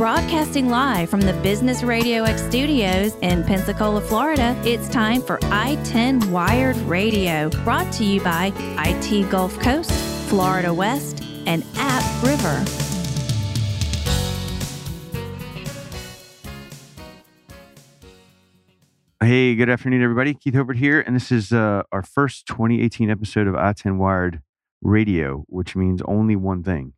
Broadcasting live from the Business Radio X studios in Pensacola, Florida, it's time for I 10 Wired Radio, brought to you by IT Gulf Coast, Florida West, and AppRiver. Hey, good afternoon, everybody. Keith Hobart here, and this is uh, our first 2018 episode of I 10 Wired Radio, which means only one thing.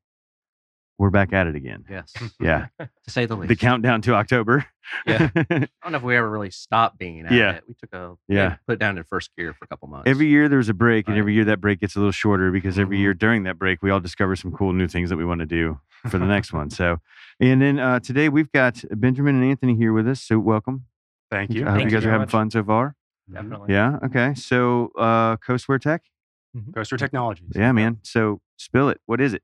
We're back at it again. Yes. Yeah. to say the least. the countdown to October. Yeah. I don't know if we ever really stopped being at Yeah. it. We took a Yeah. had put it down in first gear for a couple months. every year there's a break, and every year that break gets a little shorter because every year during that break, we all discover some cool new things that we want to do for the next one. So, and then uh, today we've got Benjamin and Anthony here with us. So, welcome. Thank you. I hope Thank you guys you are having much. fun so far. definitely. Yeah. Okay. So, uh, Coastware Tech. Coastware Technologies. Yeah, man. So, spill it. What is it?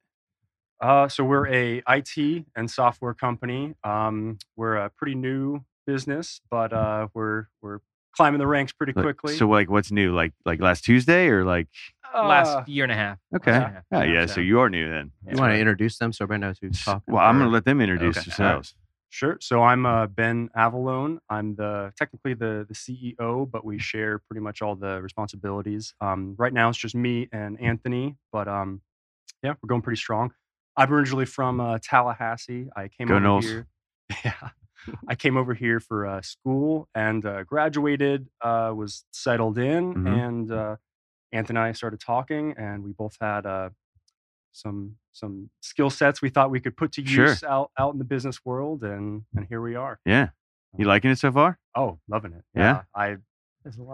Uh, so we're a IT and software company. Um, we're a pretty new business, but uh, we're we're climbing the ranks pretty Like, quickly. So, like, what's new? Like, like last Tuesday or like? Uh, last year and a half. Okay. Last year and a half. Oh, yeah. So you are new then. You want to introduce them so everybody knows who's talking? Well, I'm gonna let them introduce Okay. themselves. Sure. So I'm uh, Ben Avalone. I'm the technically the the CEO, but we share pretty much all the responsibilities. Um, right now it's just me and Anthony, but um, yeah, we're going pretty strong. I'm originally from uh, Tallahassee. I came Go over Noles. here. Yeah, I came over here for uh, school and uh, graduated. Uh, was settled in, Mhm. and uh, Anthony and I started talking, and we both had uh, some some skill sets we thought we could put to Sure. use out out in the business world, and and here we are. Yeah. You liking it so far? Oh, loving it. Yeah? I a lot.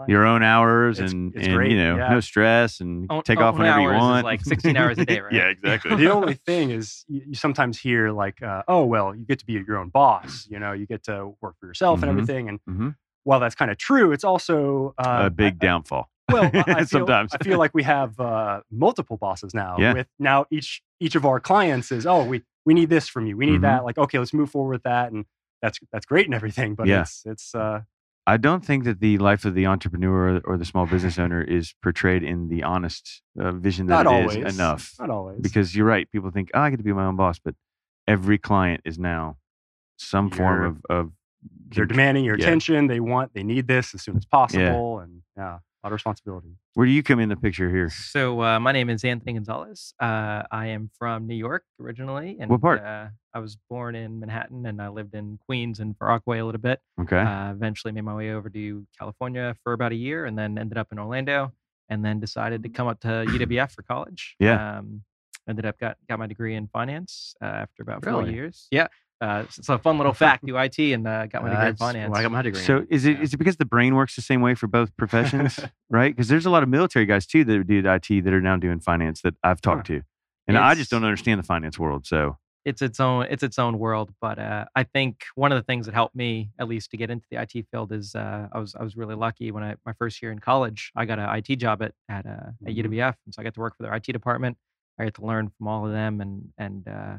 Your own hours It's- and, it's and great, you know, yeah. no stress and Own- take off own whenever you hours is want. like 16 hours a day, right? yeah, exactly. the only thing is you, you sometimes hear like, uh, oh well, you get to be your own boss. You know, you get to work for yourself Mhm. and everything. And Mhm. while that's kind of true, it's also uh, a big I- I- downfall. Well, I, I feel, Sometimes. I feel like we have uh, multiple bosses now. Yeah. With now each each of our clients is, oh, we we need this from you. We need Mhm. that. Like, okay, let's move forward with that, and that's that's great and everything. But Yeah. it's it's uh, I don't think that the life of the entrepreneur or the small business owner is portrayed in the honest uh, vision that not it is always enough. Not always. Because you're right. People think, oh, I get to be my own boss, but every client is now some form You're- of, of they're demanding your yeah. attention. They want, they need this as soon as possible, and yeah, lot of responsibility. Where do you come in the picture here? So uh, my name is Anthony Gonzalez. Uh, I am from New York originally, and What part? Uh, I was born in Manhattan, and I lived in Queens and Far Rockaway a little bit. Okay. Uh, eventually, made my way over to California for about a year, and then ended up in Orlando, and then decided to come up to UWF for college. Yeah. Um, ended up got got my degree in finance uh, after about four years. Yeah. Uh, s- so a fun little fact. Do IT and uh, got my degree in finance. where I got my degree. So in. is it Yeah. is it because the brain works the same way for both professions, right? Because there's a lot of military guys too that did IT that are now doing finance that I've talked to, and I just don't understand the finance world. So it's its own it's its own world. But uh, I think one of the things that helped me at least to get into the IT field is uh, I was I was really lucky when I my first year in college I got an IT job at at, uh, at Mhm. UWF, and so I got to work for their IT department. I got to learn from all of them, and and uh,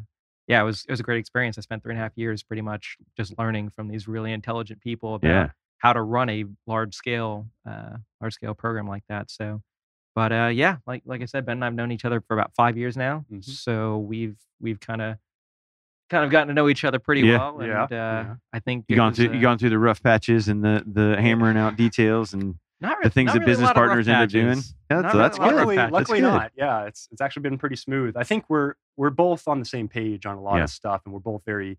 yeah, it was it was a great experience. I spent three and a half years pretty much just learning from these really intelligent people about Yeah. how to run a large scale uh, large scale program like that. So. But uh, yeah, like like I said, Ben and I've known each other for about five years now. Mhm. So we've we've kind of kind of gotten to know each other pretty Yeah. well. And Yeah, uh, yeah. I think you gone was, through uh, you gone through the rough patches and the the hammering out details and not the things not that really business lot of rough partners end up doing. Yeah, Not so that's a lot of good. Luckily, patches. luckily good. not. Yeah, it's it's actually been pretty smooth. I think we're we're both on the same page on a lot Yeah. of stuff, and we're both very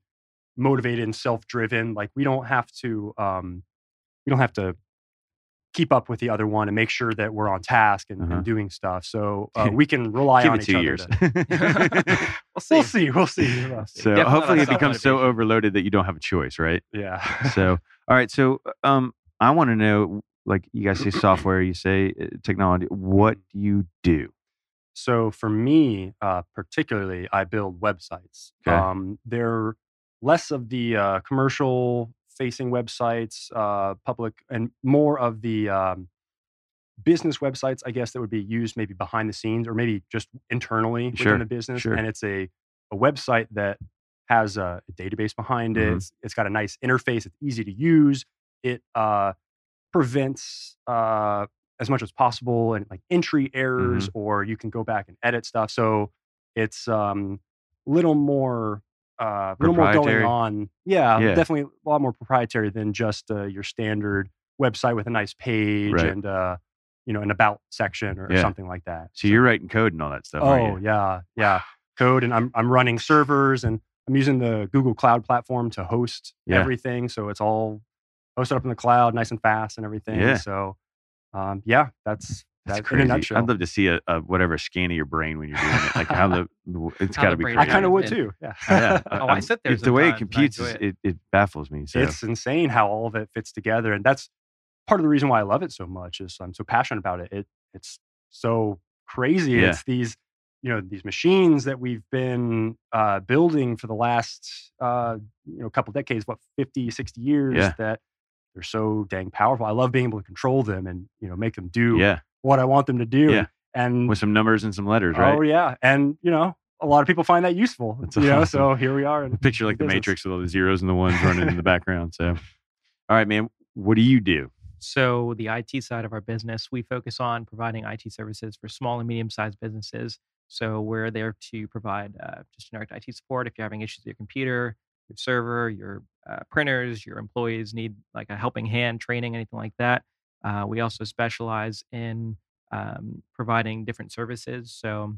motivated and self-driven. Like we don't have to um, we don't have to keep up with the other one and make sure that we're on task and, Uh-huh. and doing stuff. So uh, we can rely Give on it each two other. years. to- We'll see. we'll see. We'll see. We'll see. so Definitely hopefully it becomes so overloaded that you don't have a choice, right? Yeah. so all right so um i want to know like you guys say software you say uh, technology what do you do So for me, uh, particularly, I build websites. Okay. Um, they're less of the uh, commercial facing websites, uh, public, and more of the um, business websites, I guess, that would be used maybe behind the scenes or maybe just internally Sure, within the business. sure. And it's a, a website that has a, database behind it. Mhm. It's, it's got a nice interface. It's easy to use. It uh, prevents uh, as much as possible and like entry errors, or you can go back and edit stuff. So it's um, little more uh, a little more going on. Yeah, Yeah. definitely a lot more proprietary than just uh, your standard website with a nice page Right. and uh, you know an about section or Yeah. something like that. So you're writing code and all that stuff. Oh yeah, yeah. Code and I'm I'm running servers and I'm using the Google Cloud platform to host Yeah. everything. So it's all hosted up in the cloud, nice and fast and everything. Yeah. So um, yeah, that's That's that crazy. in a nutshell. I'd love to see a, a whatever scan of your brain when you're doing it. Like how the, the it's How got to be crazy. I kind of would too. Yeah. Yeah. Oh, I sit there It's the way it sometimes and I computes. it. it, it baffles me. So It's insane how all of it fits together, and that's part of the reason why I love it so much. Is I'm so passionate about it. It it's so crazy. Yeah. It's these you know these machines that we've been uh, building for the last uh, you know couple decades, what 50, 60 years. Yeah. That they're so dang powerful. I love being able to control them and you know make them do yeah, what I want them to do. Yeah. And with some numbers and some letters, right? oh yeah, and you know a lot of people find that useful. That's you know, so here we are. in Picture like the business. Matrix with all the zeros and the ones running in the background. So, all right, man. What do you do? So, the IT side of our business, we focus on providing IT services for small and medium sized businesses. So, we're there to provide uh, just generic IT support if you're having issues with your computer, your server, your uh, printers, your employees need like a helping hand, training, anything like that. Uh, we also specialize in um, providing different services. So,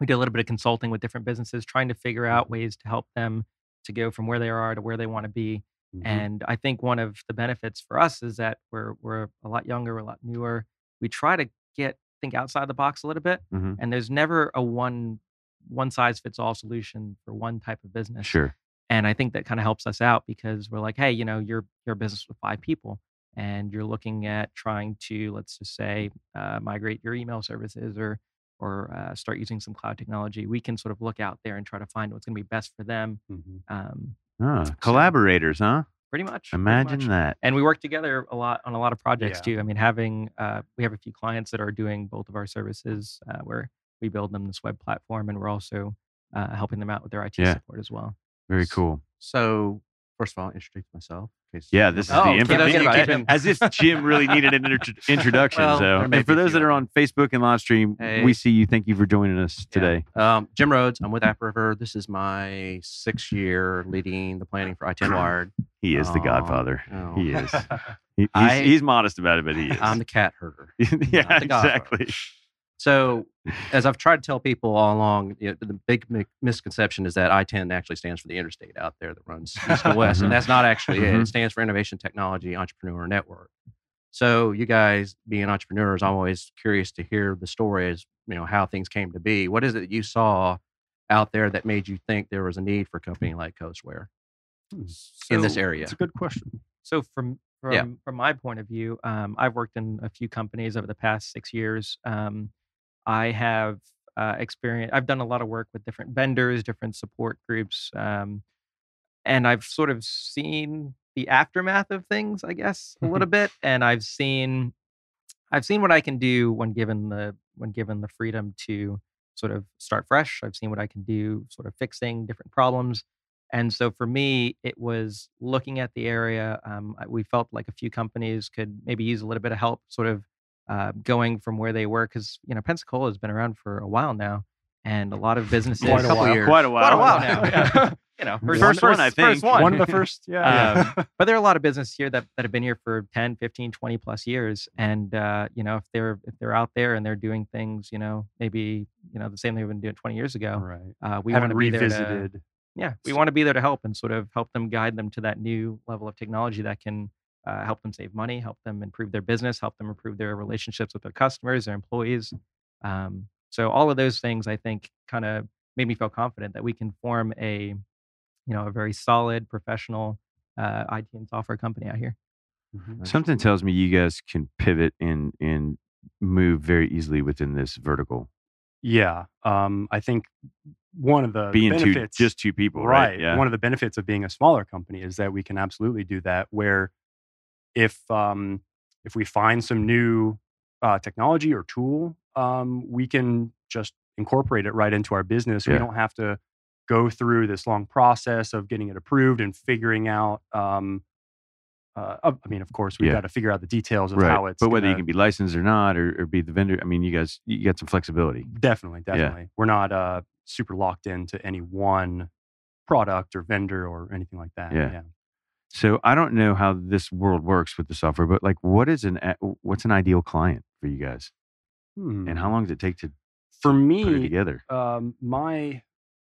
we do a little bit of consulting with different businesses, trying to figure out ways to help them to go from where they are to where they want to be. Mhm. And I think one of the benefits for us is that we're we're a lot younger, we're a lot newer. We try to get think outside the box a little bit, Mhm. and there's never a one one size fits all solution for one type of business. Sure. And I think that kind of helps us out because we're like, hey, you know, you're you're a business with five people, and you're looking at trying to let's just say uh, migrate your email services or or uh, start using some cloud technology. We can sort of look out there and try to find what's going to be best for them. Mhm. Um, Ah, collaborators, huh? pretty much. pretty Imagine much that. and we work together a lot on a lot of projects Yeah. too. I mean, having uh, we have a few clients that are doing both of our services uh, where we build them this web platform, and we're also uh, helping them out with their IT Yeah. support as well. Very cool. So, first of all, introduce myself. case Yeah, this is don't. Oh, the forget info. keep it. it- As if Jim really needed an intro- introduction. Well, so, and for those that are on Facebook and live stream, Hey. we see you. Thank you for joining us Yeah. today. Um, Jim Rhodes. I'm with AppRiver. This is my sixth year leading the planning for I10 Wired. He is the Um, Godfather. oh. He is. He- he's, I- he's modest about it, but he is. I'm the cat herder. yeah, not the Godfather. exactly. So, as I've tried to tell people all along, you know, the big mi- misconception is that I-10 actually stands for the interstate out there that runs east to west, and that's not actually it. It stands for Innovation Technology Entrepreneur Network. So, you guys being entrepreneurs, I'm always curious to hear the stories, you know, how things came to be. What is it that you saw out there that made you think there was a need for a company like Coastware in this area? It's a good question. So from from Yeah. from my point of view, um, I've worked in a few companies over the past six years. Um, I have uh, experience. I've done a lot of work with different vendors, different support groups, um, and I've sort of seen the aftermath of things, I guess, a little bit. And I've seen, I've seen what I can do when given the when given the freedom to sort of start fresh. I've seen what I can do, sort of fixing different problems. And so for me, it was looking at the area. Um, we felt like a few companies could maybe use a little bit of help, sort of uh, going from where they were, because you know Pensacola has been around for a while now, and a lot of businesses. Quite a couple while. years. Quite a while. Quite a while now. Yeah. you know, First first, one, I think. First one. One of the first, yeah. Um, but there are a lot of businesses here that, that have been here for 10 15 20 plus years and uh, you know if they're if they're out there and they're doing things you know maybe you know the same thing they've been doing 20 years ago right. uh, we Haven't to be there to, revisited. yeah we want to be there to help and sort of help them guide them to that new level of technology that can uh, help them save money help them improve their business help them improve their relationships with their customers their employees um, so all of those things i think kind of made me feel confident that we can form a you know a very solid professional uh, IT and software company out here. Mhm. Something tells me you guys can pivot and and move very easily within this vertical. Yeah. Um, I think one of the Being two, just two people, right? right. Yeah. One of the benefits of being a smaller company is that we can absolutely do that. Where if um, if we find some new uh, technology or tool, um, we can just incorporate it right into our business. Yeah. We don't have to go through this long process of getting it approved and figuring out. Um, uh, I mean, of course, we've Yeah. got to figure out the details of right. how it's. but whether you gonna- can be licensed or not, or, or be the vendor, I mean, you guys, you got some flexibility. Definitely, definitely. We're not uh, super locked into any one product or vendor or anything like that. Yeah. yeah. So I don't know how this world works with the software, but like, what is an what's an ideal client for you guys, Hmm. and how long does it take to For put it me, together? um, my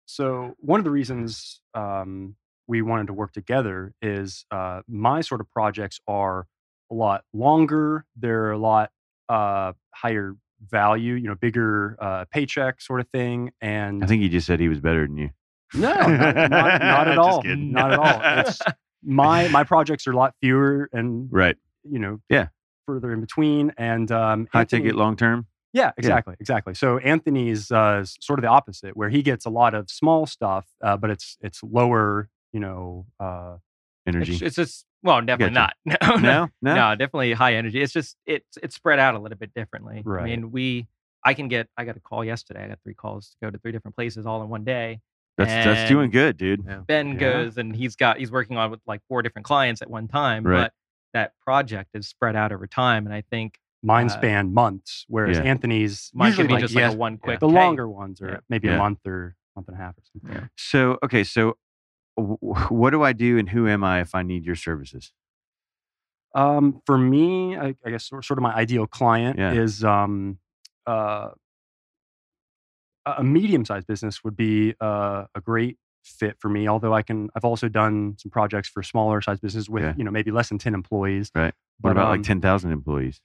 so one of the reasons um, we wanted to work together is uh, my sort of projects are a lot longer. They're a lot uh, higher value, you know, bigger uh, paycheck sort of thing. And I think he just said he was better than you. no, not, not, not at all, not at all. It's my my projects are a lot fewer and Right. you know Yeah. further in between and um, High Anthony- ticket, long term. yeah, exactly, exactly. So Anthony's uh, sort of the opposite, where he gets a lot of small stuff, uh, but it's it's lower, you know. Uh, Energy. It's, it's just well, definitely not. No, no, no, no. no, definitely high energy. It's just it's it's spread out a little bit differently. Right. I mean, we I can get I got a call yesterday. I got three calls to go to three different places all in one day. That's that's doing good, dude. Yeah. Ben Yeah. goes and he's got he's working on with like four different clients at one time, Right. but that project is spread out over time. And I think mine Uh, span months, whereas Yeah. Anthony's mine usually could be like just like a one quick. the hey, longer ones are Yeah. maybe Yeah. a month or month and a half or something. Yeah. So okay, so w- w- what do I do, and who am I if I need your services? Um, for me, I, I guess sort sort of my ideal client Yeah. is um, uh, a a medium-sized business would be uh, a great fit for me. Although I can, I've also done some projects for smaller sized businesses with Okay. you know maybe less than ten employees. Right. What But, about um, like ten thousand employees?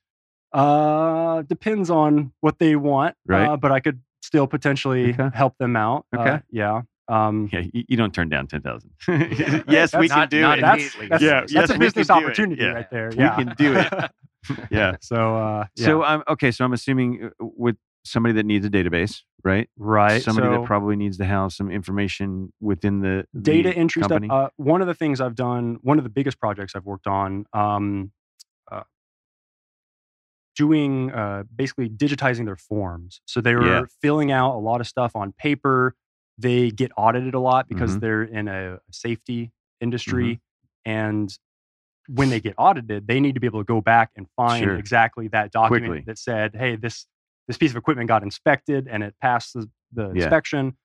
Uh, depends on what they want. Right. Uh, but I could still potentially Okay. help them out. Uh, Okay. yeah. Um, Yeah, you, you don't turn down ten thousand. yes, we That's- can do it. that's Yeah, that's a business can do it. opportunity right there. We Yeah. can do it. yeah. So uh, yeah. So I'm okay. So I'm assuming uh, with somebody that needs a database, right? right. Somebody so, that probably needs to have some information within the, the data entry company. stuff. Uh, one of the things I've done, one of the biggest projects I've worked on, um, uh, doing uh, basically digitizing their forms. So they were Yeah. filling out a lot of stuff on paper. They get audited a lot because Mhm. they're in a safety industry, Mm-hmm. and when they get audited, they need to be able to go back and find Sure. exactly that document Quickly. that said, "Hey, this this piece of equipment got inspected and it passed the, the Yeah. inspection."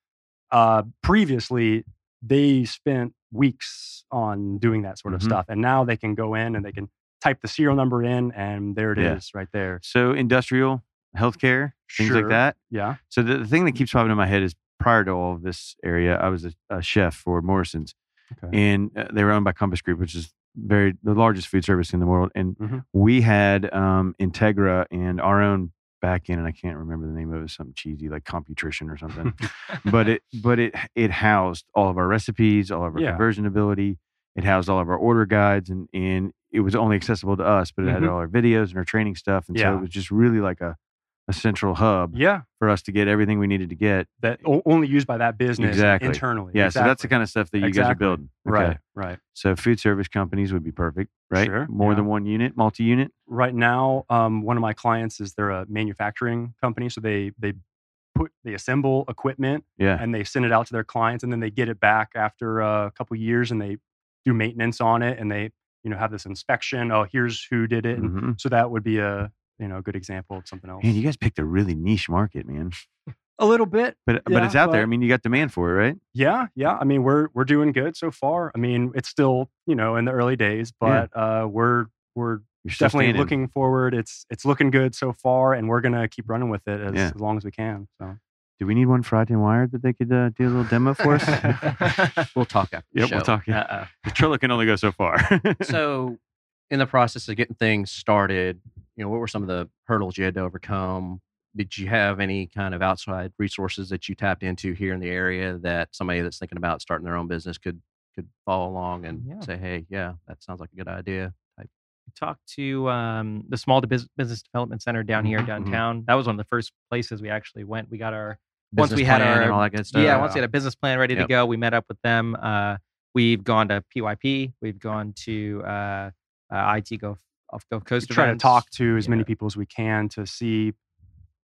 Uh, previously, they spent weeks on doing that sort of Mhm. stuff, and now they can go in and they can type the serial number in, and there it is, Yeah. right there. so industrial, healthcare, things like that. Yeah. So the, the thing that keeps popping in my head is prior to all of this area, I was a, a chef for Morrison's, Okay. and uh, they were owned by Compass Group, which is very the largest food service in the world. And Mhm. we had um, Integra and our own back in, and I can't remember the name of it, something cheesy like Computrition or something. but it but it it housed all of our recipes, all of our Yeah. conversion ability. It housed all of our order guides, and and it was only accessible to us, but it had Mhm. all our videos and our training stuff, and so it was just really like a a central hub yeah, for us to get everything we needed to get. that o- only used by that business Exactly. internally. Yeah, so that's the kind of stuff that you guys are building. Okay. right, right. So food service companies would be perfect, right? Sure, More yeah. than one unit, multi-unit. right now um, one of my clients is they're a manufacturing company so they they put they assemble equipment Yeah. and they send it out to their clients and then they get it back after a couple years and they do maintenance on it and they you know have this inspection oh here's who did it and Mhm. so that would be a you know a good example of something else Man, you guys picked a really niche market, man. a little bit But but it's out there. I mean, you got demand for it, right? yeah yeah i mean we're we're doing good so far i mean it's still you know in the early days Yeah. but uh we're we're You're definitely looking forward. It's it's looking good so far, and we're gonna keep running with it as, Yeah. as long as we can. So Do we need one Friday and Wired that they could uh, do a little demo for us? We'll talk after the yep, show. we'll talk. Yeah. The Trilla can only go so far. so in the process of getting things started you know what were some of the hurdles you had to overcome did you have any kind of outside resources that you tapped into here in the area that somebody that's thinking about starting their own business could could follow along and Yeah. say hey yeah that sounds like a good idea type talked to um, the Small Bus- Business Development Center down here Mhm, mhm. downtown. That was one of the first places we actually went. We got our once Business we had our and all that good stuff yeah, once we had a business plan ready to go, we met up with them. Uh, we've gone to PYP. We've gone to uh, uh, IT Gulf off Gulf Coast. try to talk to as many people as we can to see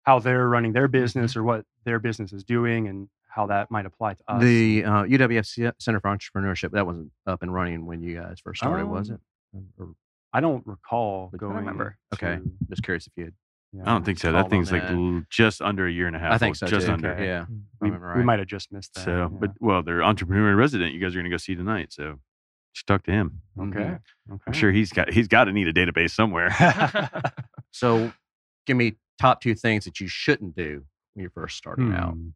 how they're running their business or what their business is doing and how that might apply to us. the uh, UWF Center for Entrepreneurship that wasn't up and running when you guys first started, was Um, it? Or I don't recall I going. remember. Okay. to- just curious if you had Yeah. I don't think so. That thing's like that. just under a year and a half. I think old, so Just too. under. Okay. Yeah, Mm. we, remember we might have just missed that. So, yeah. but well, they're entrepreneur in resident. You guys are going to go see tonight. So, just talk to him. okay, Mhm. okay. I'm sure he's got he's got to need a database somewhere. So, give me top two things that you shouldn't do when you're first starting out. Hmm,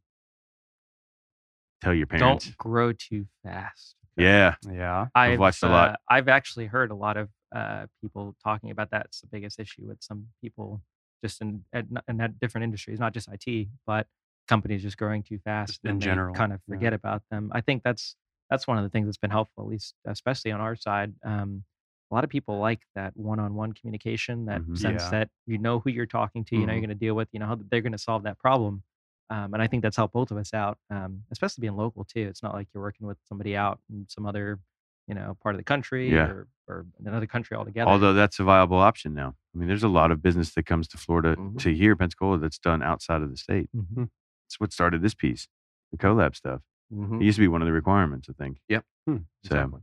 Tell your parents. Don't grow too fast. Yeah. Yeah. I've watched a lot. uh, I've actually heard a lot of uh, people talking about that's the biggest issue with some people, just in at, in that different industries, not just IT, but companies just growing too fast in and they general, kind of yeah. forget about them. I think that's that's one of the things that's been helpful, at least especially on our side. Um, a lot of people like that one-on-one communication, that Mhm. sense Yeah. that you know who you're talking to, you know Mhm. you're going to deal with, you know how they're going to solve that problem. Um, and I think that's helped both of us out, um, especially being local too. It's not like you're working with somebody out in some other, you know, part of the country Yeah. or, or another country altogether. Although that's a viable option now. I mean, there's a lot of business that comes to Florida Mhm. to here, Pensacola, that's done outside of the state. Mhm. It's what started this piece, the collab stuff. Mhm. It used to be one of the requirements, I think. Yep. Hmm. So, Exactly.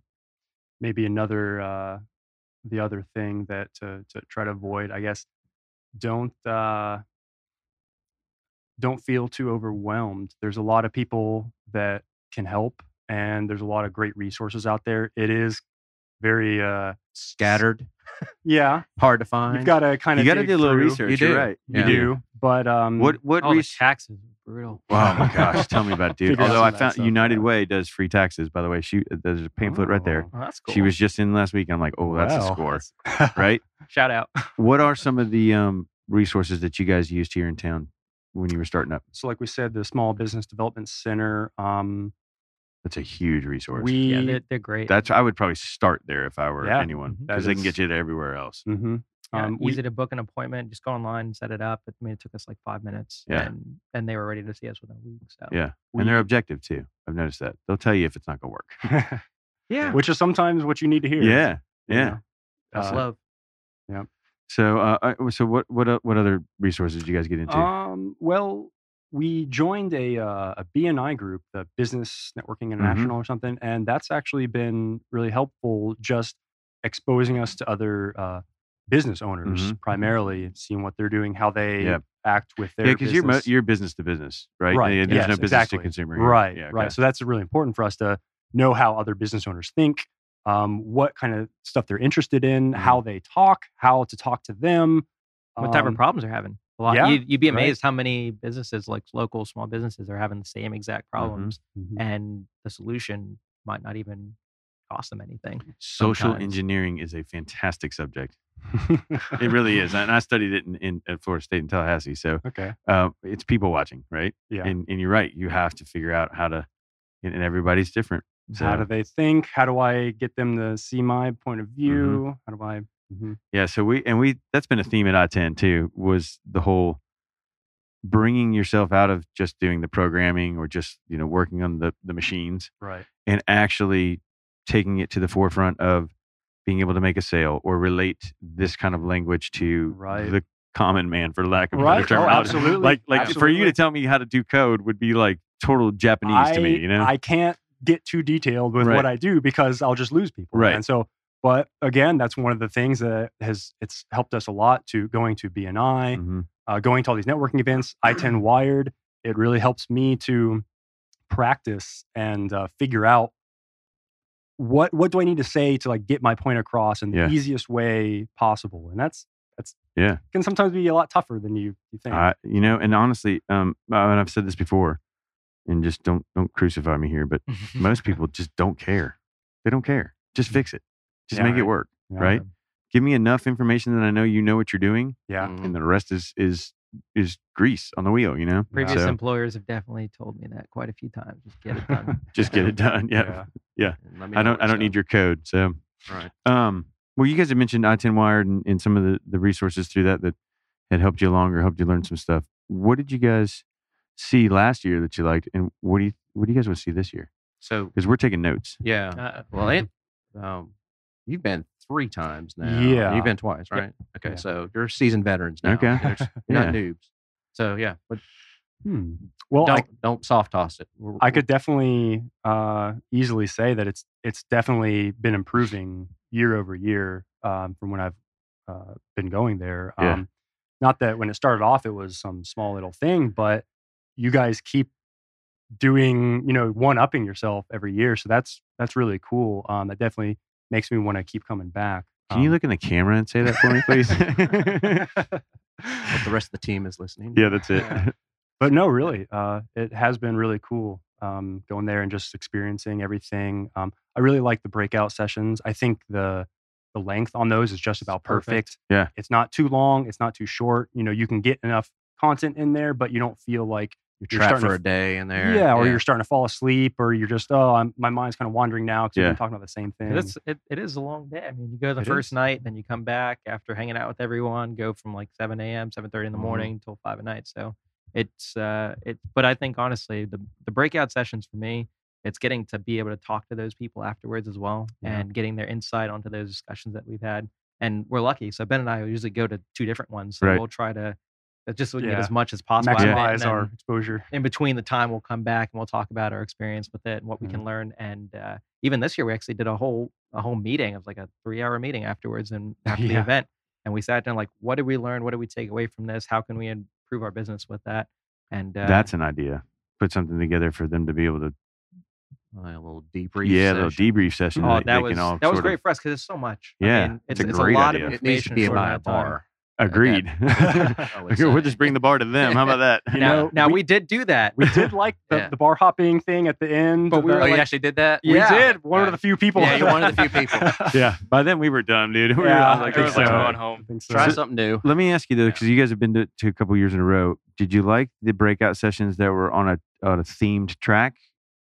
maybe another uh the other thing that to to try to avoid i guess don't uh don't feel too overwhelmed there's a lot of people that can help and there's a lot of great resources out there it is very uh Scattered, yeah hard to find. you've got to kind of you got to do a little research. You You're do. right. you Yeah. do but um What what the res- taxes brutal. Wow, my gosh, tell me about it, dude. Although I found stuff, United yeah. Way does free taxes, by the way. She there's a pamphlet right there. Oh, Oh, that's cool. She was just in last week. I'm like, oh, that's a score, That's- right? shout out. what are some of the um, resources that you guys used here in town when you were starting up? so like we said the small business development center um That's a huge resource. we Yeah, they're, they're great. That's I would probably start there if I were Yeah. anyone because they can get you to everywhere else. Mhm. Yeah, um, we- easy to book an appointment. Just go online, set it up. I mean, it took us like five minutes. Yeah. And, and they were ready to see us within a week. So Yeah, we- and they're objective too. I've noticed that they'll tell you if it's not going to work. yeah, which is sometimes what you need to hear Yeah, you yeah. know? that's Uh, love. Yeah. So, uh, uh, so what what what other resources did you guys get into? Um, well, we joined a uh, a BNI group, the Business Networking International or something, and that's actually been really helpful. Just exposing us to other uh, business owners, Mhm. primarily seeing what they're doing, how they Yeah. act with their yeah, because you're mo- business. you're business to business, right? Right, Yeah, There's yes, no business exactly. to consumer. here. right, Yeah, right. okay. So that's really important for us to know how other business owners think, um, what kind of stuff they're interested in, Mm-hmm. how they talk, how to talk to them. What type of um, problems they're having? A lot. yeah, you, you'd be right. amazed how many businesses, like local small businesses, are having the same exact problems, mhm. and the solution might not even cost them anything. Social sometimes. engineering is a fantastic subject. It really is, and I studied it in, in at Florida State in Tallahassee. So okay. uh, it's people watching, right? Yeah. And and you're right. You have to figure out how to, and, and everybody's different. So how do they think how do i get them to see my point Mm-hmm. of view how do i Mhm. Yeah, so we and we that's been a theme at I ten too was the whole bringing yourself out of just doing the programming or just you know working on the the machines right and actually taking it to the forefront of being able to make a sale or relate this kind of language to Right. the common man for lack of Right. better Oh, absolutely. Like like for you to tell me how to do code would be like total Japanese to me, you know? i can't get too detailed with Right. what i do because i'll just lose people Right. and so but again that's one of the things that has it's helped us a lot to going to bni Mhm. uh, going to all these networking events i10 wired it really helps me to practice and uh, figure out what what do i need to say to like get my point across in the Yeah. easiest way possible and that's that's Yeah. can sometimes be a lot tougher than you you think I, you know, and honestly, um, uh, and I've said this before, and just don't don't crucify me here, but most people just don't care. They don't care. Just fix it. Just Yeah, make it work. Yeah. Right? Give me enough information that I know you know what you're doing, yeah and the rest is is is grease on the wheel. You know, Previous So, employers have definitely told me that quite a few times. Just get it done. just get it done. Yeah, And let me I know don't I don't need your code. So, right. um, well, you guys have mentioned i10 Wired and, and some of the the resources through that that had helped you along or helped you learn some stuff. What did you guys see last year that you liked, and what do you what do you guys want to see this year? So Because we're taking notes. yeah. Uh, Well, it, um, you've been three times now. Yeah. You've been twice, right? Okay. Yeah. So you're seasoned veterans now. Okay. You're Yeah. not noobs. So yeah, but Hmm. Well, don't I, don't soft toss it. We're- I could definitely uh, easily say that it's it's definitely been improving year over year um, from when I've uh, been going there. Yeah. Um, not that when it started off it was some small little thing, but you guys keep doing, you know, one upping yourself every year. So that's that's really cool. Um, that definitely makes me want to keep coming back. Can you Um, look in the camera and say that for me, please? The rest of the team is listening. yeah, that's it. Yeah. but no, really, uh, it has been really cool um, going there and just experiencing everything. Um, I really like the breakout sessions. I think the the length on those is just about perfect. perfect. Yeah. it's not too long. It's not too short. You know, you can get enough content in there, but you don't feel like You're You're trapped starting for a day in there. yeah, or you're starting to fall asleep, or you're just oh, I'm, my mind's kind of wandering now because Yeah. we've been talking about the same thing. It's, it, it is a long day. I mean, you go the It first is. night, then you come back after hanging out with everyone, go from like 7 a.m., 7.30 in the Mhm. morning until 5 at night. So it's, uh, it, but I think honestly, the, the breakout sessions for me, it's getting to be able to talk to those people afterwards as well Yeah. and getting their insight onto those discussions that we've had. And we're lucky. So Ben and I usually go to two different ones. So Right. we'll try to just so we get as much as possible. out of it, and maximize our exposure. in between the time we'll come back and we'll talk about our experience with it and what we can learn and uh, even this year we actually did a whole a whole meeting it was like a three hour meeting afterwards and after the event and we sat down like what did we learn what did we take away from this how can we improve our business with that and uh, That's an idea. Put something together for them to be able to, a little debrief. yeah, a little debrief session. oh that that was that was great of- for us because it's so much Yeah, I mean, it's it's, a it's a lot idea. of It needs to information be in a short by a amount of time. bar. Agreed. I we'll just bring the bar to them. How about that? You now, know, now we- we, did do that We did like the, Yeah. the bar hopping thing at the end. But we were Oh, you actually did that? we Yeah. did. One of the few people. Yeah, you're one of the few people. yeah. By then we were done, dude. We were Yeah, all I like, think it was like going home. So. Try So- something new. Let me ask you though, because you guys have been to, to a couple years in a row. Did you like the breakout sessions that were on a on a themed track,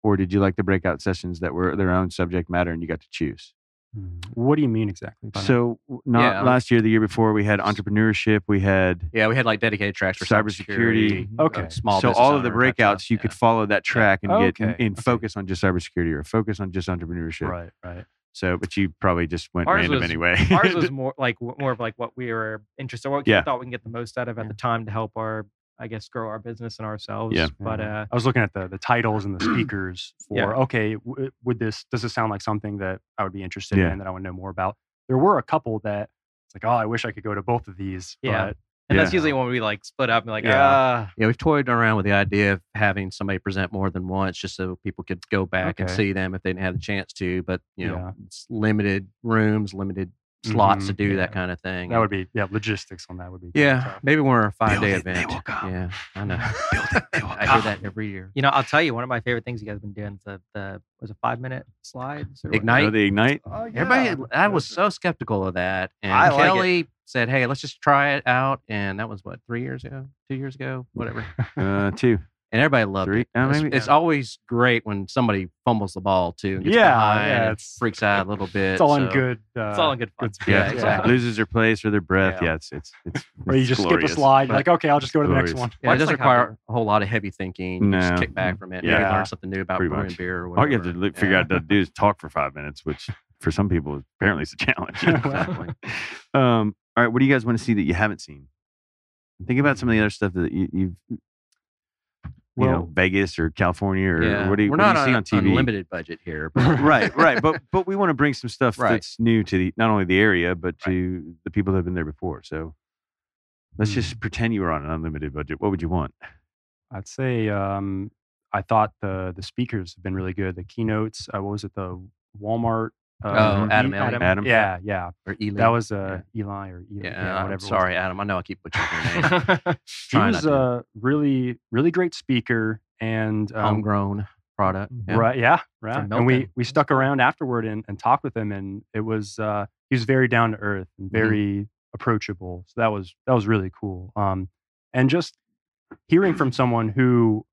or did you like the breakout sessions that were their own subject matter and you got to choose? Hmm. What do you mean exactly? by? So w- not Yeah. last year, the year before, we had entrepreneurship. We had Yeah, we had like dedicated tracks for Cybersecurity. cybersecurity. Okay. uh, small so business all of the breakouts stuff. you Yeah. could follow that track and get Okay, and okay. focus on just cybersecurity or focus on just entrepreneurship. right, right. So, but you probably just went Ours random was- anyway. ours was more like more of like what we were interested what Yeah. we thought we can get the most out of at the time to help our i guess grow our business and ourselves Yeah. but uh I was looking at the the titles and the speakers for Yeah. okay, w- would this does this sound like something that I would be interested Yeah. in that I would know more about? There were a couple that it's like, oh, I wish I could go to both of these. Yeah. but and that's usually when we like split up and like Yeah. ah Yeah, we've toyed around with the idea of having somebody present more than once just so people could go back and see them if they didn't have the chance to. But, you know, Yeah. it's limited rooms, limited slots to Mhm. do Yeah. that kind of thing. that would be yeah, logistics on that would be yeah, tough. maybe we're a five day it, they event. will come. Yeah, I know. Build it, they will I hear that every year. you know i'll tell you one of my favorite things you guys have been doing is the the was a five minute slides or what? Ignite. Oh, the ignite. Oh, Everybody. I was so skeptical of that, and I like it. Kelly said, "Hey, let's just try it out." And that was what three years ago, two years ago, whatever. Uh, two. And everybody loved Three? it. Uh, it's, maybe- it's always great when somebody fumbles the ball too, and gets Yeah, behind yeah, and it's- freaks out a little bit. it's all in so- good. Uh, it's all in good fun good Yeah, spirits, exactly. Loses their place or their breath. Yeah. Yeah, it's it's it's. Or you it's just glorious. skip a slide. You're But- like, okay, I'll just go to the next Glorious. one. Yeah, Well, it it's doesn't like how require a whole lot of heavy thinking. You No. just kick back from it. Maybe Yeah. learn something new about Pretty brewing much. beer or whatever. All whatever. you have to li- figure Yeah. out to do is talk for five minutes, which for some people apparently is a challenge. Exactly. um, all right, what do you guys want to see that you haven't seen? Think about some of the other stuff that you, you've, you know, Well- Vegas or California or Yeah. what do you, We're what do not you see on on TV? unlimited budget here. Right, right, but but we want to bring some stuff Right. that's new to the not only the area but Right. to the people that have been there before. So let's Hmm. just pretend you were on an unlimited budget. What would you want? I'd say um, I thought the the speakers have been really good. The keynotes. Uh, what was it? The Walmart. Oh, E- Adam Adam? Yeah, yeah. or Eli. That was uh, Eli or Eli. yeah. whatever. I'm sorry, Adam. I know I keep butchering your name. He was a really, really great speaker and um, Homegrown product. Yeah. Right. Yeah. Right. And we we stuck around afterward and, and talked with him, and it was uh, he was very down to earth and Mm-hmm. very approachable. So that was that was really cool. Um, and just hearing from someone who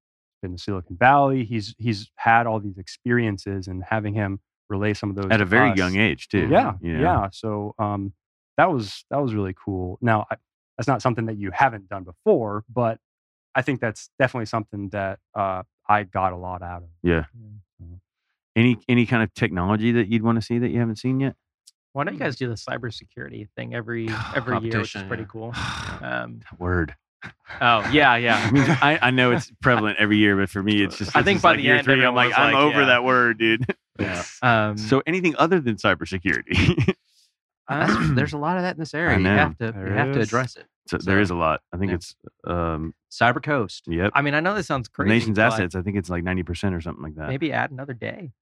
been to Silicon Valley, he's he's had all these experiences, and having him relay some of those At a very us. young age too. Yeah. you know? Yeah. So um, that was that was really cool. Now I, that's not something that you haven't done before, but I think that's definitely something that uh, I got a lot out of. Yeah. Any any kind of technology that you'd want to see that you haven't seen yet? why don't you guys do the cybersecurity thing every every year which is pretty cool um Word. oh yeah I yeah mean, I, I know it's prevalent every year, but for me, it's just. I think just by like the year end, three, I'm like, everyone I'm like, over yeah. that word, dude. Yeah. um So anything other than cybersecurity? That's- there's a lot of that in this area. You have to you There have to address it. So there is a lot. I think yeah. it's um Cyber Coast. yep. I mean, I know this sounds The crazy. nation's assets. I think it's like ninety percent or something like that. Maybe add another day.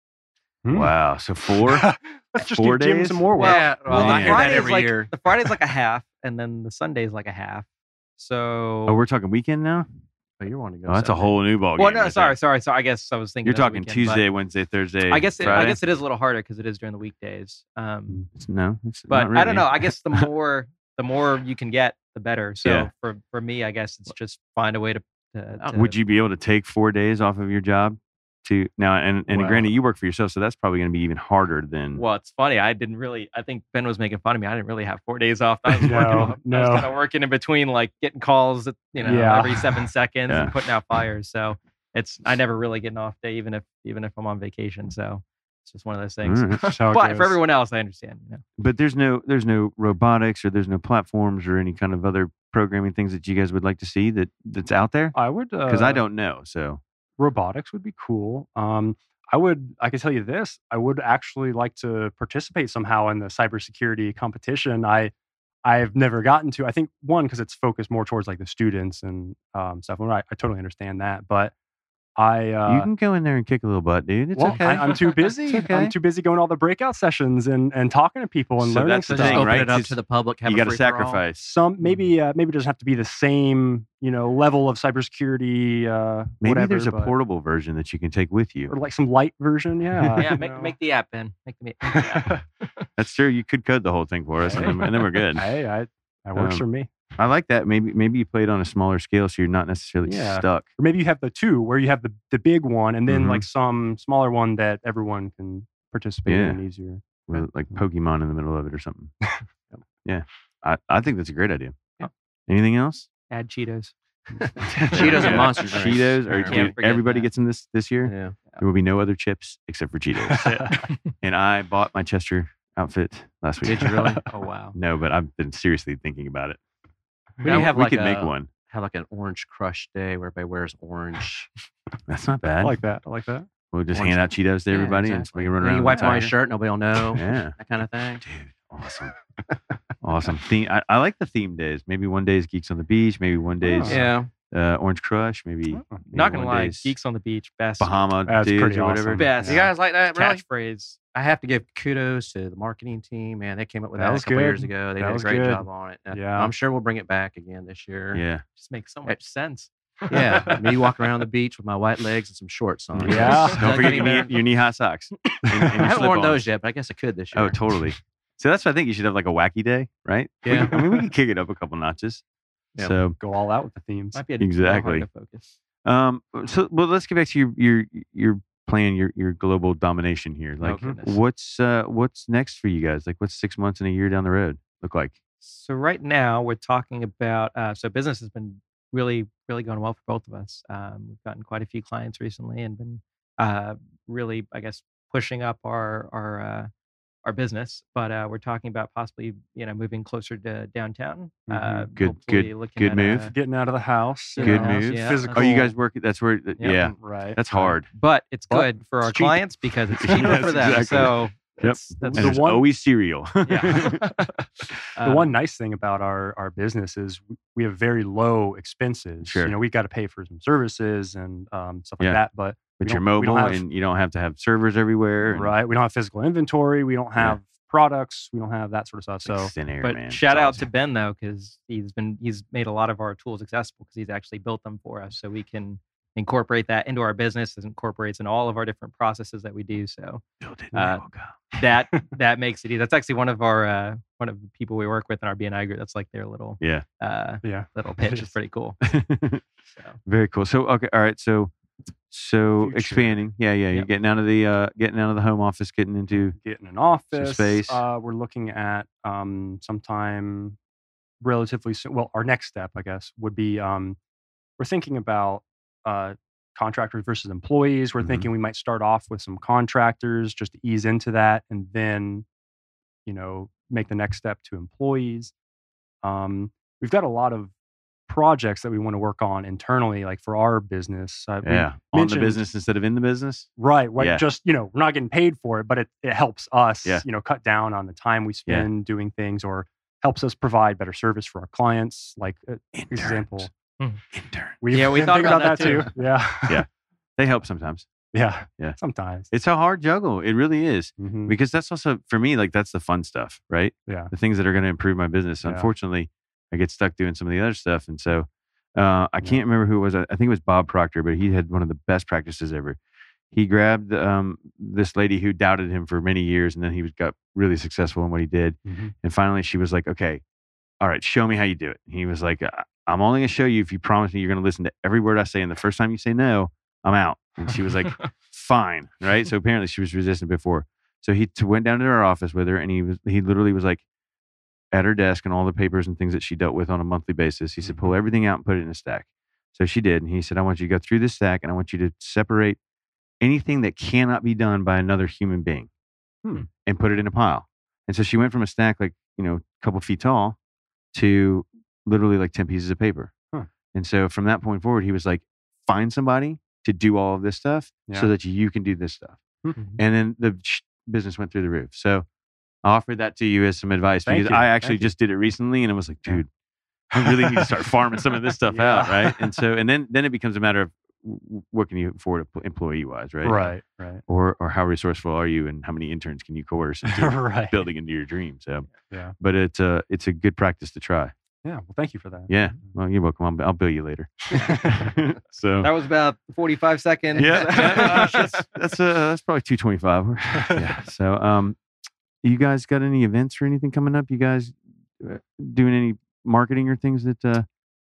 Hmm. Wow. So four. Let's just Four give Jim days? some more work. Yeah, well, Man. I hear that Friday's every like, year. The Friday's like a half, and then the Sunday's like a half. So oh, we're talking weekend now. Oh, you want to go? Oh, that's a Sunday. whole new ball game. well, no, right sorry, there. sorry, sorry. I guess I was thinking You're talking weekend, Tuesday, Wednesday, Thursday. I guess it, I guess it is a little harder because it is during the weekdays. Um, It's- no. It's but not really. I don't know. I guess the more the more you can get, the better. So Yeah. for for me, I guess it's just find a way to. to, Oh, to Would you be able to take four days off of your job to now? And and Well- granted, you work for yourself, so that's probably going to be even harder than. Well, it's funny. I didn't really. I think Ben was making fun of me. I didn't really have four days off. I was No, working. I was kind of working in between, like getting calls, you know, Yeah. every seven seconds Yeah. and putting out fires. So it's I never really get an off day, even if even if I'm on vacation. So it's just one of those things. All right. That's how it But for everyone else, I understand. You know, But there's no there's no robotics or there's no platforms or any kind of other programming things that you guys would like to see that that's out there I would because I uh, don't know. So robotics would be cool. Um, I would, I can tell you this, I would actually like to participate somehow in the cybersecurity competition. I, I've never gotten to. I think one because it's focused more towards like the students and um, stuff. I, I totally understand that, but I, uh, you can go in there and kick a little butt, dude. It's well, okay. I, am too busy. Okay. I'm too busy going to all the breakout sessions and and talking to people and So learning that's the So thing, stuff. open right? it up 'Cause to the public. Have you got got to to sacrifice. Some maybe uh, maybe it doesn't have to be the same you know level of cybersecurity. Uh, Maybe whatever, there's a but- portable version that you can take with you. or like some light version. Yeah, yeah. Make know. make the app, Ben. Make the, make the app. That's true. You could code the whole thing for us, and then, and then we're good. hey, I, that works Um, for me. I like that. Maybe maybe you play it on a smaller scale, so you're not necessarily Yeah. stuck. Or maybe you have the two where you have the, the big one and then Mhm. like some smaller one that everyone can participate Yeah. in easier. with like Pokemon in the middle of it or something. yeah, I, I think that's a great idea. Yeah. Anything else? Add Cheetos. Cheetos and Monster drinks. Cheetos. Or Yeah. dude, everybody that. gets in this this year. Yeah. There will be no other chips except for Cheetos. and I bought my Chester outfit last week. Did you really? Oh wow. no, but I've been seriously thinking about it. We do have we like could a, make one. Have like an orange crush day where everybody wears orange. That's not I bad. like that. I like that. we'll just orange- hand out Cheetos to Yeah, everybody exactly. and we can run around. You wipe my shirt, nobody will know. Yeah. That kind of thing. Dude, awesome. awesome. Theme, I, I like the theme days. Maybe one day is Geeks on the Beach. Maybe one day is Oh. Yeah. uh, Orange Crush. Maybe, Oh. maybe Not gonna lie, geeks on the beach, best Bahama That's dudes pretty or whatever. awesome. Best. You guys like that? Really? catchphrase. I have to give kudos to the marketing team, man. They came up with That that, a couple years ago. They That did a great good. job on it. And Yeah. I'm sure we'll bring it back again this year. Yeah. Just makes so much sense. Yeah. Me walking around the beach with my white legs and some shorts on. Yeah. Don't forget your knee, your knee high socks. and- and I haven't worn slip-ons. those yet, but I guess I could this year. Oh, totally. So that's why I think you should have like a wacky day, right? We Yeah. could- I mean, we could kick it up a couple notches. Yeah. So, Go all out with the themes. Might be a Exactly. focus. um, so well, let's get back to your your your plan, your your global domination here. Like, goodness. what's uh what's next for you guys? Like, what's six months and a year down the road look like? So right now we're talking about uh, so business has been really really going well for both of us. Um, we've gotten quite a few clients recently and been uh, really I guess pushing up our our uh, our business. But uh, we're talking about possibly you know moving closer to downtown. Uh, Mm-hmm. Good- good- good move. uh, Getting out of the house. Good know, move. yeah, Physical. Oh, you guys work? That's where. Yep. Yeah, Right. that's hard. but it's But good for it's our cheap. clients because it's cheaper Yes, for them. exactly. So Yep. that's, that's And The one- always cereal. yeah. the Uh, one nice thing about our our business is we have very low expenses. Sure. You know, we've got to pay for some services and um, stuff like Yeah. that, but but we you're don't- we don't mobile have- and you don't have to have servers everywhere. and right, we don't have physical inventory. We don't Yeah. have products. We don't have that sort of stuff. it's like So thin air, but man. shout It's out awesome. to Ben though, because he's been he's made a lot of our tools accessible because he's actually built them for us, so we can incorporate that into our business. It incorporates in all of our different processes that we do. So uh, that that makes it easy. That's actually one of our uh, one of the people we work with in our BNI group. That's like their little Yeah. uh, yeah, little pitch. It's pretty cool. So Very cool. So okay, all right. So so Future. expanding. Yeah, yeah. You're getting out of the uh getting out of the home office, getting into getting an office space. Uh, we're looking at um, sometime relatively soon. Well, our next step, I guess, would be um, we're thinking about uh, contractors versus employees. We're Mhm. thinking we might start off with some contractors just to ease into that, and then you know make the next step to employees. Um, we've got a lot of projects that we want to work on internally, like for our business. Uh, yeah on the business instead of in the business. Right. Right. Yeah. Just, you know, we're not getting paid for it, but it, it helps us, Yeah. you know, cut down on the time we Yeah. spend doing things or helps us provide better service for our clients. Like uh, example, Interns. Hmm. Intern. we Yeah, we thought about about that that too. too. Yeah, Yeah. They help sometimes. yeah, Yeah. Sometimes. It's a hard juggle. It really is. Mhm. Because that's also for me, like that's the fun stuff, right? Yeah. The things that are going to improve my business. Yeah. Unfortunately, I get stuck doing some of the other stuff. And so uh, I can't remember who it was. I think it was Bob Proctor, but he had one of the best practices ever. He grabbed um, this lady who doubted him for many years, and then he got really successful in what he did. Mhm. And finally, she was like, "Okay, all right, show me how you do it." He was like, "I- "I'm only going to show you if you promise me you're going to listen to every word I say, and the first time you say no, I'm out." And she was like, "Fine, right?" So apparently, she was resistant before. So he t- went down to her office with her, and he was he literally was like at her desk and all the papers and things that she dealt with on a monthly basis. He said, "Pull everything out and put it in a stack." So she did, and he said, "I want you to go through this stack, and I want you to separate anything that cannot be done by another human being, Hmm. and put it in a pile." And so she went from a stack like you know a couple feet tall to literally like ten pieces of paper. Huh. And so from that point forward, he was like, "Find somebody to do all of this stuff, Yeah. so that you can do this stuff." Mhm. and then the business went through the roof. So I offered that to you as some advice Thank because you. I actually Thank you. just did it recently, and it was like, dude, I really need to start farming some of this stuff out, right? And so, and then then it becomes a matter of w- w- what can you afford employee wise, right? Right. Right. Or or how resourceful are you, and how many interns can you coerce into right. building into your dream? So, Yeah. but it's a it's a good practice to try. Yeah. Well, thank you for that. Yeah. Well, you're welcome. I'll, I'll bill you later. so. That was about 45 seconds. yeah, that's that's, uh, that's probably two twenty five. yeah. So, um, you guys got any events or anything coming up? You guys uh, doing any marketing or things that uh,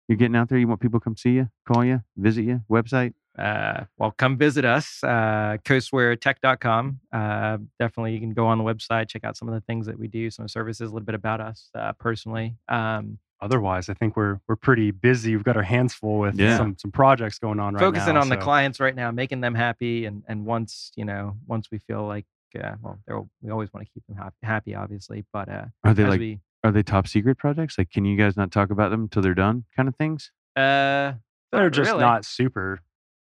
you're getting out there? You want people to come see you, call you, visit you, website? uh, well, come visit us, uh, coastwaretech.com. Uh, definitely, you can go on the website, check out some of the things that we do, some of the services, a little bit about us uh, personally. Um, Otherwise, I think we're we're pretty busy. We've got our hands full with Yeah. some some projects going on right focusing now. Focusing on the clients right now, making them happy, and and once you know, once we feel like, uh, well, they're, we always want to keep them hap- happy, obviously, but uh, Are they like we, are they top secret projects? Like, can you guys not talk about them until they're done, kind of things? uh, They're just really. not super.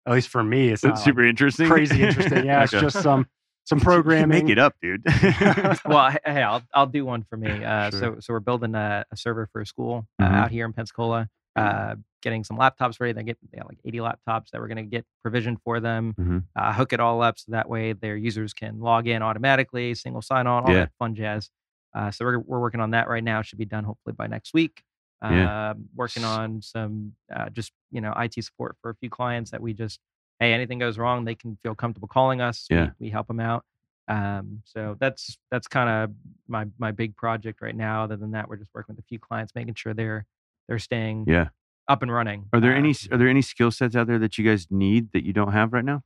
At least for me, it's not It's super like, interesting, crazy interesting. Yeah, it's just some some programming. Make it up, dude. well, hey, I'll I'll do one for me. Uh, Sure. So so we're building a, a server for a school uh, Mhm. out here in Pensacola. Uh, getting some laptops ready. They get they like 80 laptops that we're going to get provisioned for them. Mhm. Uh, hook it all up so that way their users can log in automatically, single sign on, all Yeah. that fun jazz. Uh, so we're we're working on that right now. It should be done hopefully by next week. Yeah. Um, working on some uh, just you know IT support for a few clients that we just hey anything goes wrong they can feel comfortable calling us. Yeah. We, we help them out. Um, so that's that's kind of my my big project right now. Other than that, we're just working with a few clients, making sure they're they're staying yeah. up and running. Are there Uh, any are there any skill sets out there that you guys need that you don't have right now,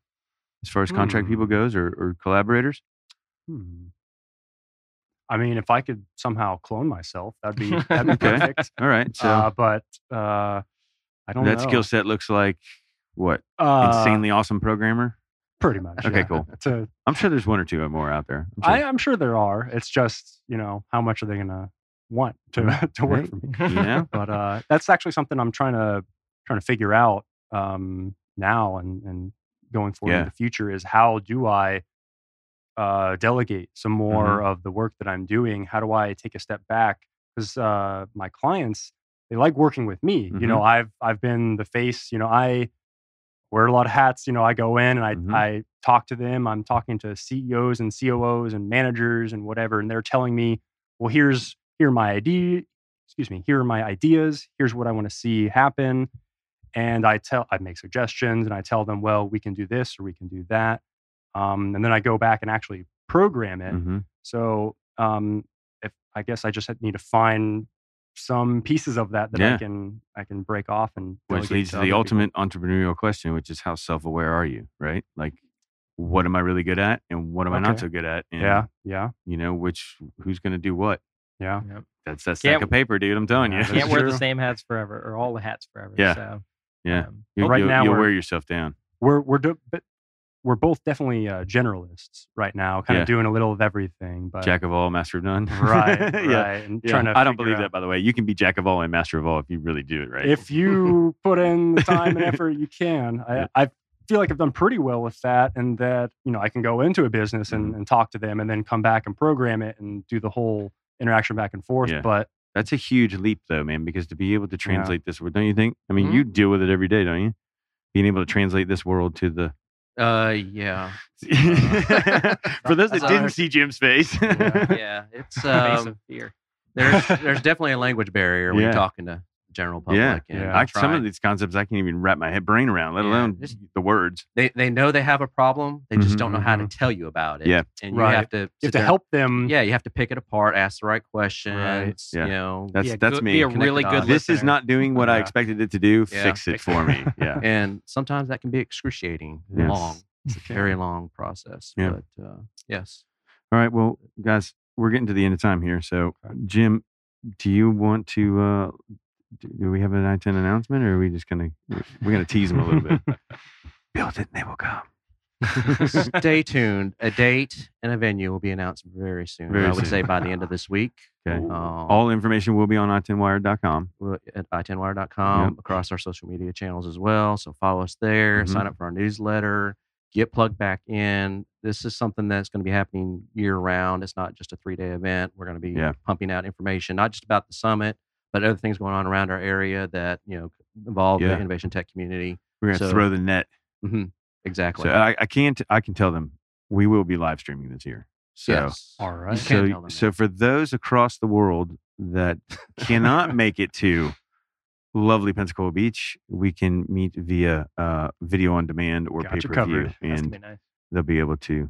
as far as contract people Hmm. goes, or, or collaborators? Hmm. I mean, if I could somehow clone myself, that'd be that'd be Okay. perfect. All right, so uh, but uh, I don't that know. skill set looks like what uh, insanely awesome programmer. pretty much. Okay, yeah. cool. To, I'm sure there's one or two more out there. I'm I, sure. I'm sure there are. It's just you know how much are they gonna want to to work Right. for me? Yeah. But uh, that's actually something I'm trying to trying to figure out um, now and and going forward Yeah. in the future is how do I uh, delegate some more Mm-hmm. of the work that I'm doing? How do I take a step back? Because uh, my clients they like working with me. You know, I've I've been the face. You know, I wear a lot of hats. You know, I go in and I Mhm. I talk to them. I'm talking to CEOs and COOs and managers and whatever, and they're telling me, well, here's here are my idea. Excuse me. Here are my ideas. Here's what I want to see happen. And I tell I make suggestions and I tell them, well, we can do this or we can do that. Um, and then I go back and actually program it. Mhm. So um, if I guess I just need to find some pieces of that that Yeah. I can I can break off and which leads to other the people. ultimate entrepreneurial question, which is how self aware are you? Right, like what am I really good at, and what am I not so good at? And, Yeah, yeah, you know, which who's going to do what? Yeah. That's that stack Can't- of paper, dude. I'm telling you. Can't wear the same hats forever or all the hats forever. Yeah. So, Yeah. um, You, Right now you'll we're- wear yourself down. We're we're do, but we're both definitely uh, generalists right now, kind Yeah. of doing a little of everything. But Jack of all, master of none. right, right, yeah. and Yeah. trying to. I don't figure believe out- that, by the way. You can be jack of all and master of all if you really do it right. If you put in the time and effort, you can. I, Yeah. I feel like I've done pretty well with that, and that you know I can go into a business Mm-hmm. and, and talk to them, and then come back and program it and do the whole interaction back and forth. Yeah. But That's a huge leap, though, man. Because to be able to translate this, word, don't you think? I mean, Mhm. you deal with it every day, don't you? Being able to translate this world to the. Uh, yeah, For those that didn't see Jim's face, yeah. It's Face um, of fear. there's there's definitely a language barrier when Yeah. you're talking to the general public. Yeah. and Yeah. I, some of these concepts I can't even wrap my head brain around, let Yeah, alone just- the words. they they know they have a problem. They just Mhm, don't know how to mhm. tell you about it. Yeah. and you have to You have to there- help them. Yeah, you have to pick it apart, ask the right questions. Yeah. You know, That's Be a that's good- me. Be a Connect really good dots. this is not doing what I expected it to do. Yeah. Fix it for me. Yeah. and sometimes that can be excruciating, Yes. long. It's a very long process. Yeah. But uh, yes, All right. Well, guys, we're getting to the end of time here. So, Jim, do you want to? Uh, do, we have an I ten announcement, or are we just gonna we're gonna tease them a little bit? Build it, and they will come. stay tuned. A date and a venue will be announced very soon. Very I would soon. say by the end of this week. Okay. Um, All information will be on i10wired.com. We're at i10wire.com across our social media channels as well. So follow us there, Mhm. sign up for our newsletter, get plugged back in. This is something that's going to be happening year round. It's not just a three day event. We're going to be Yeah. pumping out information, not just about the summit, but other things going on around our area that, you know, involve Yeah. the innovation tech community. We're gonna So- throw the net. hmm Exactly. So I, I can't. I can tell them we will be live streaming this year. So. yes. All right. So, can't tell them so for those across the world that cannot make it to lovely Pensacola Beach, we can meet via uh, video on demand or Got pay per view, covered. That's and be nice. they'll be able to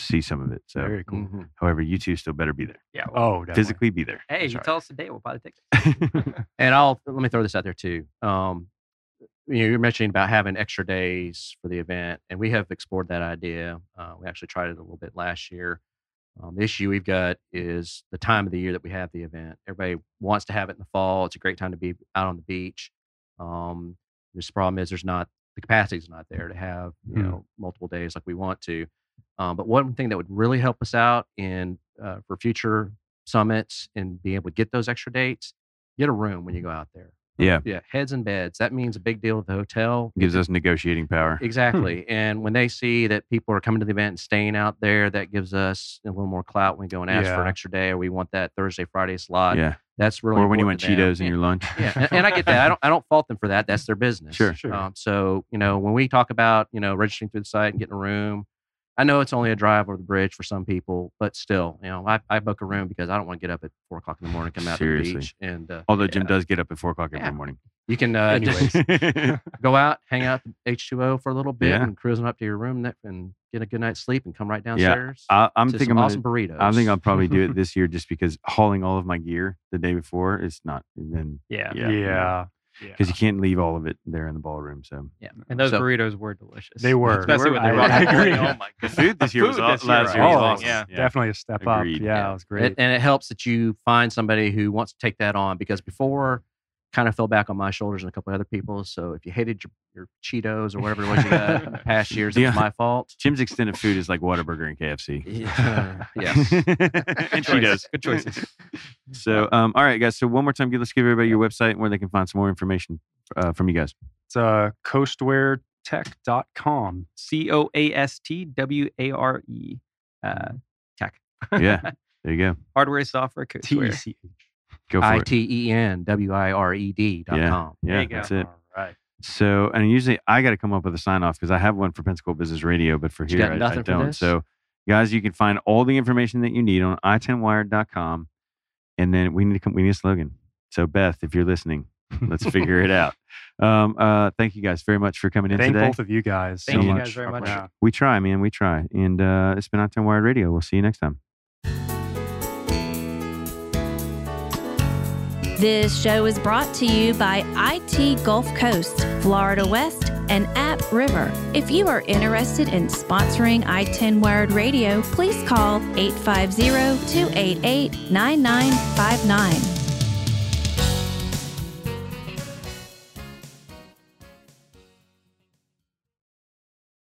see some of it. So, Very cool. Mhm. however, you two still better be there, Yeah. well, Oh, definitely. physically be there. hey, That's you right. tell us the date, we'll buy the ticket. And I'll let me throw this out there too. Um, you know, you're mentioning about having extra days for the event, and we have explored that idea. Uh, we actually tried it a little bit last year. Um, the issue we've got is the time of the year that we have the event. Everybody wants to have it in the fall. It's a great time to be out on the beach. Um, this problem is there's not the capacity is not there to have you Hmm. know multiple days like we want to. Um, but one thing that would really help us out in uh, for future summits and being able to get those extra dates, get a room when you go out there. Yeah, Yeah, heads and beds. That means a big deal at the hotel. gives us negotiating power. Exactly. and when they see that people are coming to the event and staying out there, that gives us a little more clout when we go and ask for an extra day or we want that Thursday, Friday slot. Yeah, That's really or when you want. Cheetos in Yeah. your lunch. Yeah, and, and I get that. I don't. I don't fault them for that. That's their business. Sure. Sure. Um, so you know, when we talk about you know registering through the site and getting a room, I know it's only a drive over the bridge for some people, but still, you know, I, I book a room because I don't want to get up at four o'clock in the morning, come out to the beach, and uh, Although Jim yeah. does get up at four o'clock Yeah. every morning. you can uh, just Anyways. go out, hang out H two O for a little bit, Yeah. and cruising up to your room ne- and get a good night's sleep, and come right downstairs. I, I'm to thinking some I'm awesome gonna- burritos. I think I'll probably do it this year just because hauling all of my gear the day before is not then Yeah. Yeah. Yeah. Because you can't leave all of it there in the ballroom. So yeah. And those So- burritos were delicious. They were. Especially They with were. the I- raw I agree. Oh my the food this year was Food aw- this last was year was Oh, awesome. Yeah. Definitely a step Agreed. up. Yeah, Yeah. it was great. And, and it helps that you find somebody who wants to take that on because before kind of fell back on my shoulders and a couple other people. So if you hated your, your Cheetos or whatever it was you got in the past years, it Yeah. was my fault. Jim's extended food is like Whataburger and KFC. Yeah. yes. and Cheetos. Good choices. So, um, all right, guys. So one more time, let's give everybody your website and where they can find some more information uh, from you guys. It's uh, coastwaretech.com. C O A S T W A R E. Uh, tech. Yeah. There you go. Hardware, software, T coastware. C H. Go for I it. T E N W I R E D dot Yeah. com. Yeah, you go. that's it. All right. So, and usually I got to come up with a sign off because I have one for Pensacola Business Radio, but for You here I, I don't. this? So, guys, you can find all the information that you need on i10wired.com. And then we need to come, we need a slogan. So, Beth, if you're listening, let's figure it out. Um, uh, thank you guys very much for coming in Thank today. both of you guys. Thank so you much. guys very much. pleasure. We try, man. We try. And uh, it's been i10 Wired Radio. We'll see you next time. This show is brought to you by IT Gulf Coast, Florida West, and AppRiver. If you are interested in sponsoring I 10 Wired Radio, please call 850 288 9959.